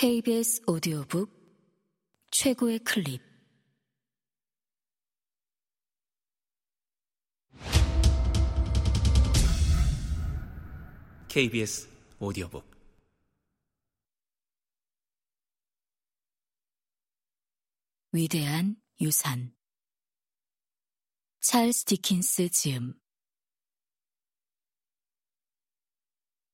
KBS 오디오북 최고의 클립. KBS 오디오북. 위대한 유산. 찰스 디킨스 지음.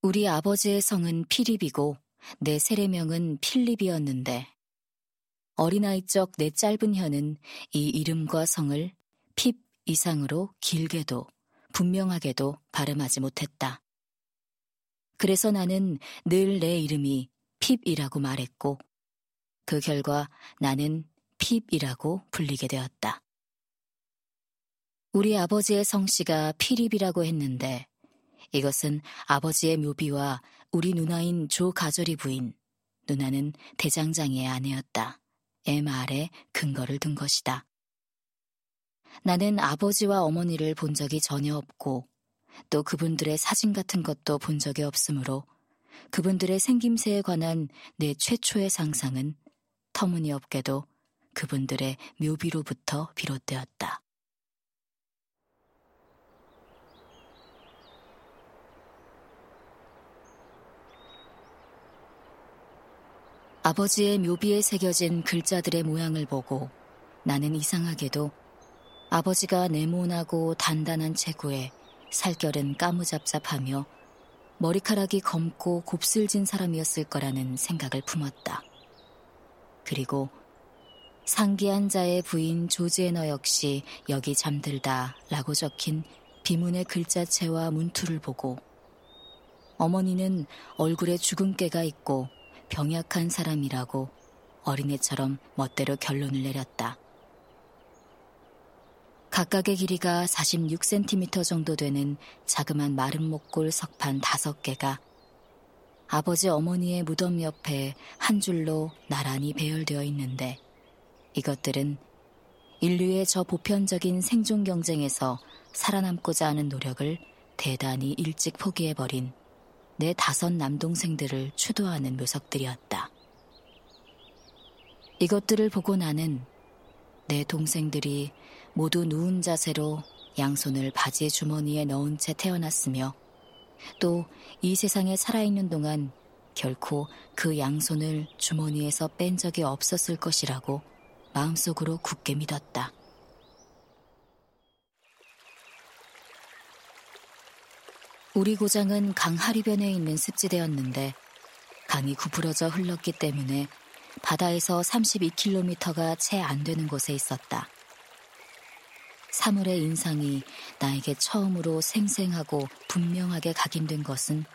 우리 아버지의 성은 피립이고 내 세례명은 필립이었는데 어린아이 적 내 짧은 혀는 이 이름과 성을 핍 이상으로 길게도 분명하게도 발음하지 못했다. 그래서 나는 늘 내 이름이 핍이라고 말했고 그 결과 나는 핍이라고 불리게 되었다. 우리 아버지의 성씨가 피립이라고 했는데 이것은 아버지의 묘비와 우리 누나인 조 가조리 부인, 누나는 대장장이의 아내였다. 애 말에 근거를 둔 것이다. 나는 아버지와 어머니를 본 적이 전혀 없고 또 그분들의 사진 같은 것도 본 적이 없으므로 그분들의 생김새에 관한 내 최초의 상상은 터무니없게도 그분들의 묘비로부터 비롯되었다. 아버지의 묘비에 새겨진 글자들의 모양을 보고 나는 이상하게도 아버지가 네모나고 단단한 체구에 살결은 까무잡잡하며 머리카락이 검고 곱슬진 사람이었을 거라는 생각을 품었다. 그리고 상기한 자의 부인 조지에너 역시 여기 잠들다 라고 적힌 비문의 글자체와 문투를 보고 어머니는 얼굴에 주근깨가 있고 병약한 사람이라고 어린애처럼 멋대로 결론을 내렸다. 각각의 길이가 46cm 정도 되는 자그만 마른 목골 석판 다섯 개가 아버지 어머니의 무덤 옆에 한 줄로 나란히 배열되어 있는데 이것들은 인류의 저 보편적인 생존 경쟁에서 살아남고자 하는 노력을 대단히 일찍 포기해버린 내 다섯 남동생들을 추도하는 묘석들이었다. 이것들을 보고 나는 내 동생들이 모두 누운 자세로 양손을 바지 주머니에 넣은 채 태어났으며 또 이 세상에 살아있는 동안 결코 그 양손을 주머니에서 뺀 적이 없었을 것이라고 마음속으로 굳게 믿었다. 우리 고장은 강 하리변에 있는 습지대였는데 강이 구부러져 흘렀기 때문에 바다에서 32km가 채 안 되는 곳에 있었다. 사물의 인상이 나에게 처음으로 생생하고 분명하게 각인된 것은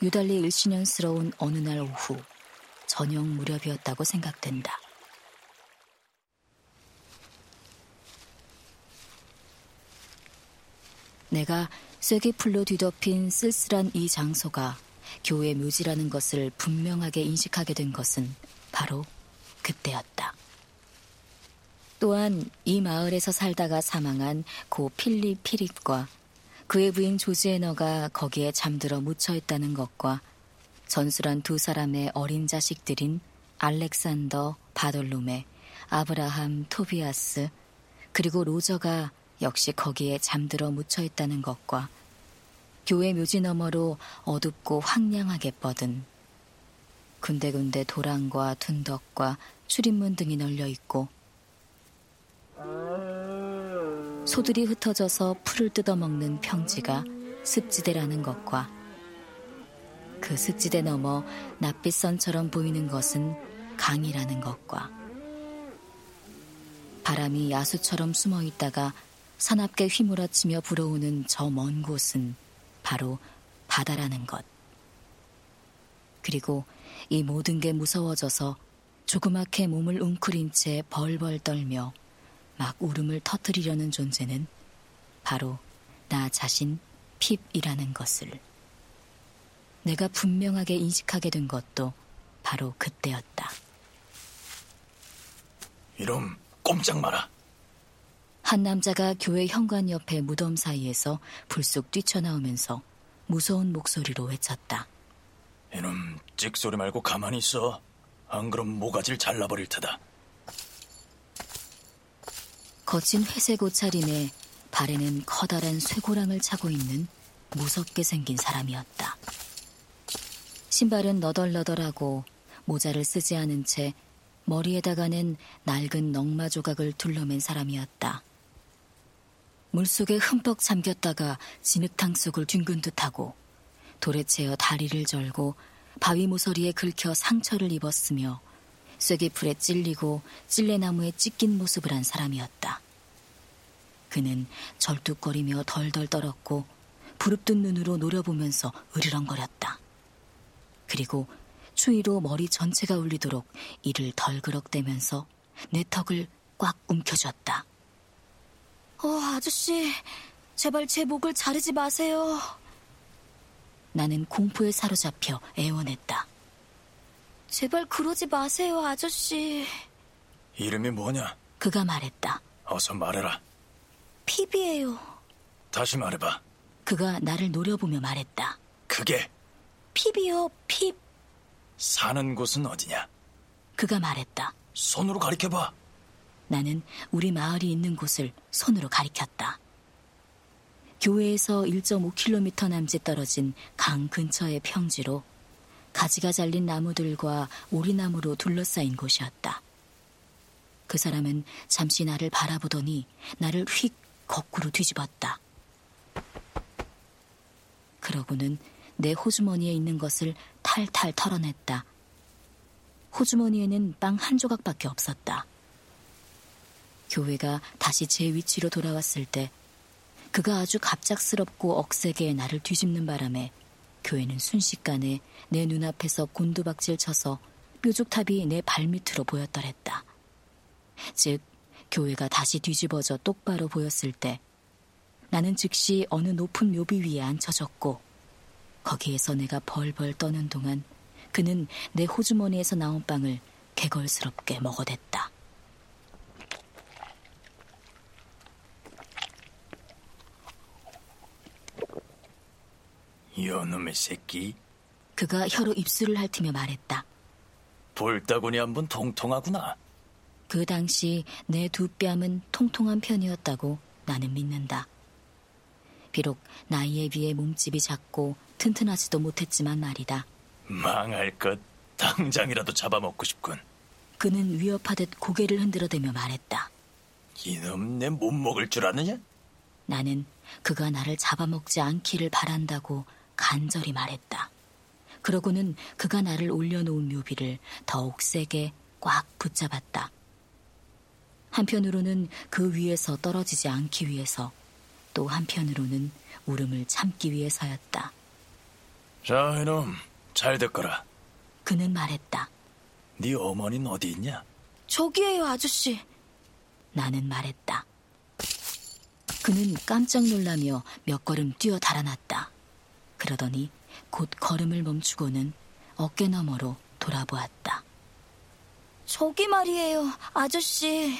유달리 일신년스러운 어느 날 오후 저녁 무렵이었다고 생각된다. 내가 쐐기 풀로 뒤덮인 쓸쓸한 이 장소가 교회 묘지라는 것을 분명하게 인식하게 된 것은 바로 그때였다. 또한 이 마을에서 살다가 사망한 고 필립 피립과 그의 부인 조지 에너가 거기에 잠들어 묻혀 있다는 것과 전술한 두 사람의 어린 자식들인 알렉산더 바돌룸메, 아브라함 토비아스, 그리고 로저가 역시 거기에 잠들어 묻혀 있다는 것과 교회 묘지 너머로 어둡고 황량하게 뻗은 군데군데 도랑과 둔덕과 출입문 등이 널려 있고 소들이 흩어져서 풀을 뜯어먹는 평지가 습지대라는 것과 그 습지대 너머 낯빛선처럼 보이는 것은 강이라는 것과 바람이 야수처럼 숨어 있다가 사납게 휘몰아치며 불어오는 저 먼 곳은 바로 바다라는 것. 그리고 이 모든 게 무서워져서 조그맣게 몸을 웅크린 채 벌벌 떨며 막 울음을 터뜨리려는 존재는 바로 나 자신 핍이라는 것을. 내가 분명하게 인식하게 된 것도 바로 그때였다. 이놈 꼼짝 마라. 한 남자가 교회 현관 옆에 무덤 사이에서 불쑥 뛰쳐나오면서 무서운 목소리로 외쳤다. 이놈 찍소리 말고 가만히 있어. 안 그럼 모가지를 잘라버릴 테다. 거친 회색 옷차림에 발에는 커다란 쇠고랑을 차고 있는 무섭게 생긴 사람이었다. 신발은 너덜너덜하고 모자를 쓰지 않은 채 머리에다가는 낡은 넝마 조각을 둘러맨 사람이었다. 물속에 흠뻑 잠겼다가 진흙탕 속을 뒹군 듯하고 돌에 채어 다리를 절고 바위 모서리에 긁혀 상처를 입었으며 쐐기풀에 찔리고 찔레나무에 찢긴 모습을 한 사람이었다. 그는 절뚝거리며 덜덜 떨었고 부릅뜬 눈으로 노려보면서 으르렁거렸다. 그리고 추위로 머리 전체가 울리도록 이를 덜그럭대면서 내 턱을 꽉 움켜쥐었다. 어, 아저씨, 제발 제 목을 자르지 마세요. 나는 공포에 사로잡혀 애원했다. 제발 그러지 마세요, 아저씨. 이름이 뭐냐? 그가 말했다. 어서 말해라. 피비예요. 다시 말해봐. 그가 나를 노려보며 말했다. 그게 피비요, 피. 사는 곳은 어디냐? 그가 말했다. 손으로 가리켜봐. 나는 우리 마을이 있는 곳을 손으로 가리켰다. 교회에서 1.5km 남짓 떨어진 강 근처의 평지로 가지가 잘린 나무들과 오리나무로 둘러싸인 곳이었다. 그 사람은 잠시 나를 바라보더니 나를 휙 거꾸로 뒤집었다. 그러고는 내 호주머니에 있는 것을 탈탈 털어냈다. 호주머니에는 빵 한 조각밖에 없었다. 교회가 다시 제 위치로 돌아왔을 때 그가 아주 갑작스럽고 억세게 나를 뒤집는 바람에 교회는 순식간에 내 눈앞에서 곤두박질 쳐서 뾰족탑이 내 발밑으로 보였더랬다. 즉, 교회가 다시 뒤집어져 똑바로 보였을 때 나는 즉시 어느 높은 묘비 위에 앉혀졌고 거기에서 내가 벌벌 떠는 동안 그는 내 호주머니에서 나온 빵을 개걸스럽게 먹어댔다. 이놈의 새끼. 그가 혀로 입술을 핥으며 말했다. 볼따구니 한번 통통하구나. 그 당시 내 두 뺨은 통통한 편이었다고 나는 믿는다. 비록 나이에 비해 몸집이 작고 튼튼하지도 못했지만 말이다. 망할 것 당장이라도 잡아먹고 싶군. 그는 위협하듯 고개를 흔들어대며 말했다. 이놈 내 못 먹을 줄 아느냐? 나는 그가 나를 잡아먹지 않기를 바란다고 간절히 말했다. 그러고는 그가 나를 올려놓은 묘비를 더욱 세게 꽉 붙잡았다. 한편으로는 그 위에서 떨어지지 않기 위해서 또 한편으로는 울음을 참기 위해서였다. 자, 이놈, 잘 듣거라. 그는 말했다. 네 어머니는 어디 있냐? 저기에요, 아저씨. 나는 말했다. 그는 깜짝 놀라며 몇 걸음 뛰어 달아났다. 그러더니 곧 걸음을 멈추고는 어깨 너머로 돌아보았다. 저기 말이에요, 아저씨.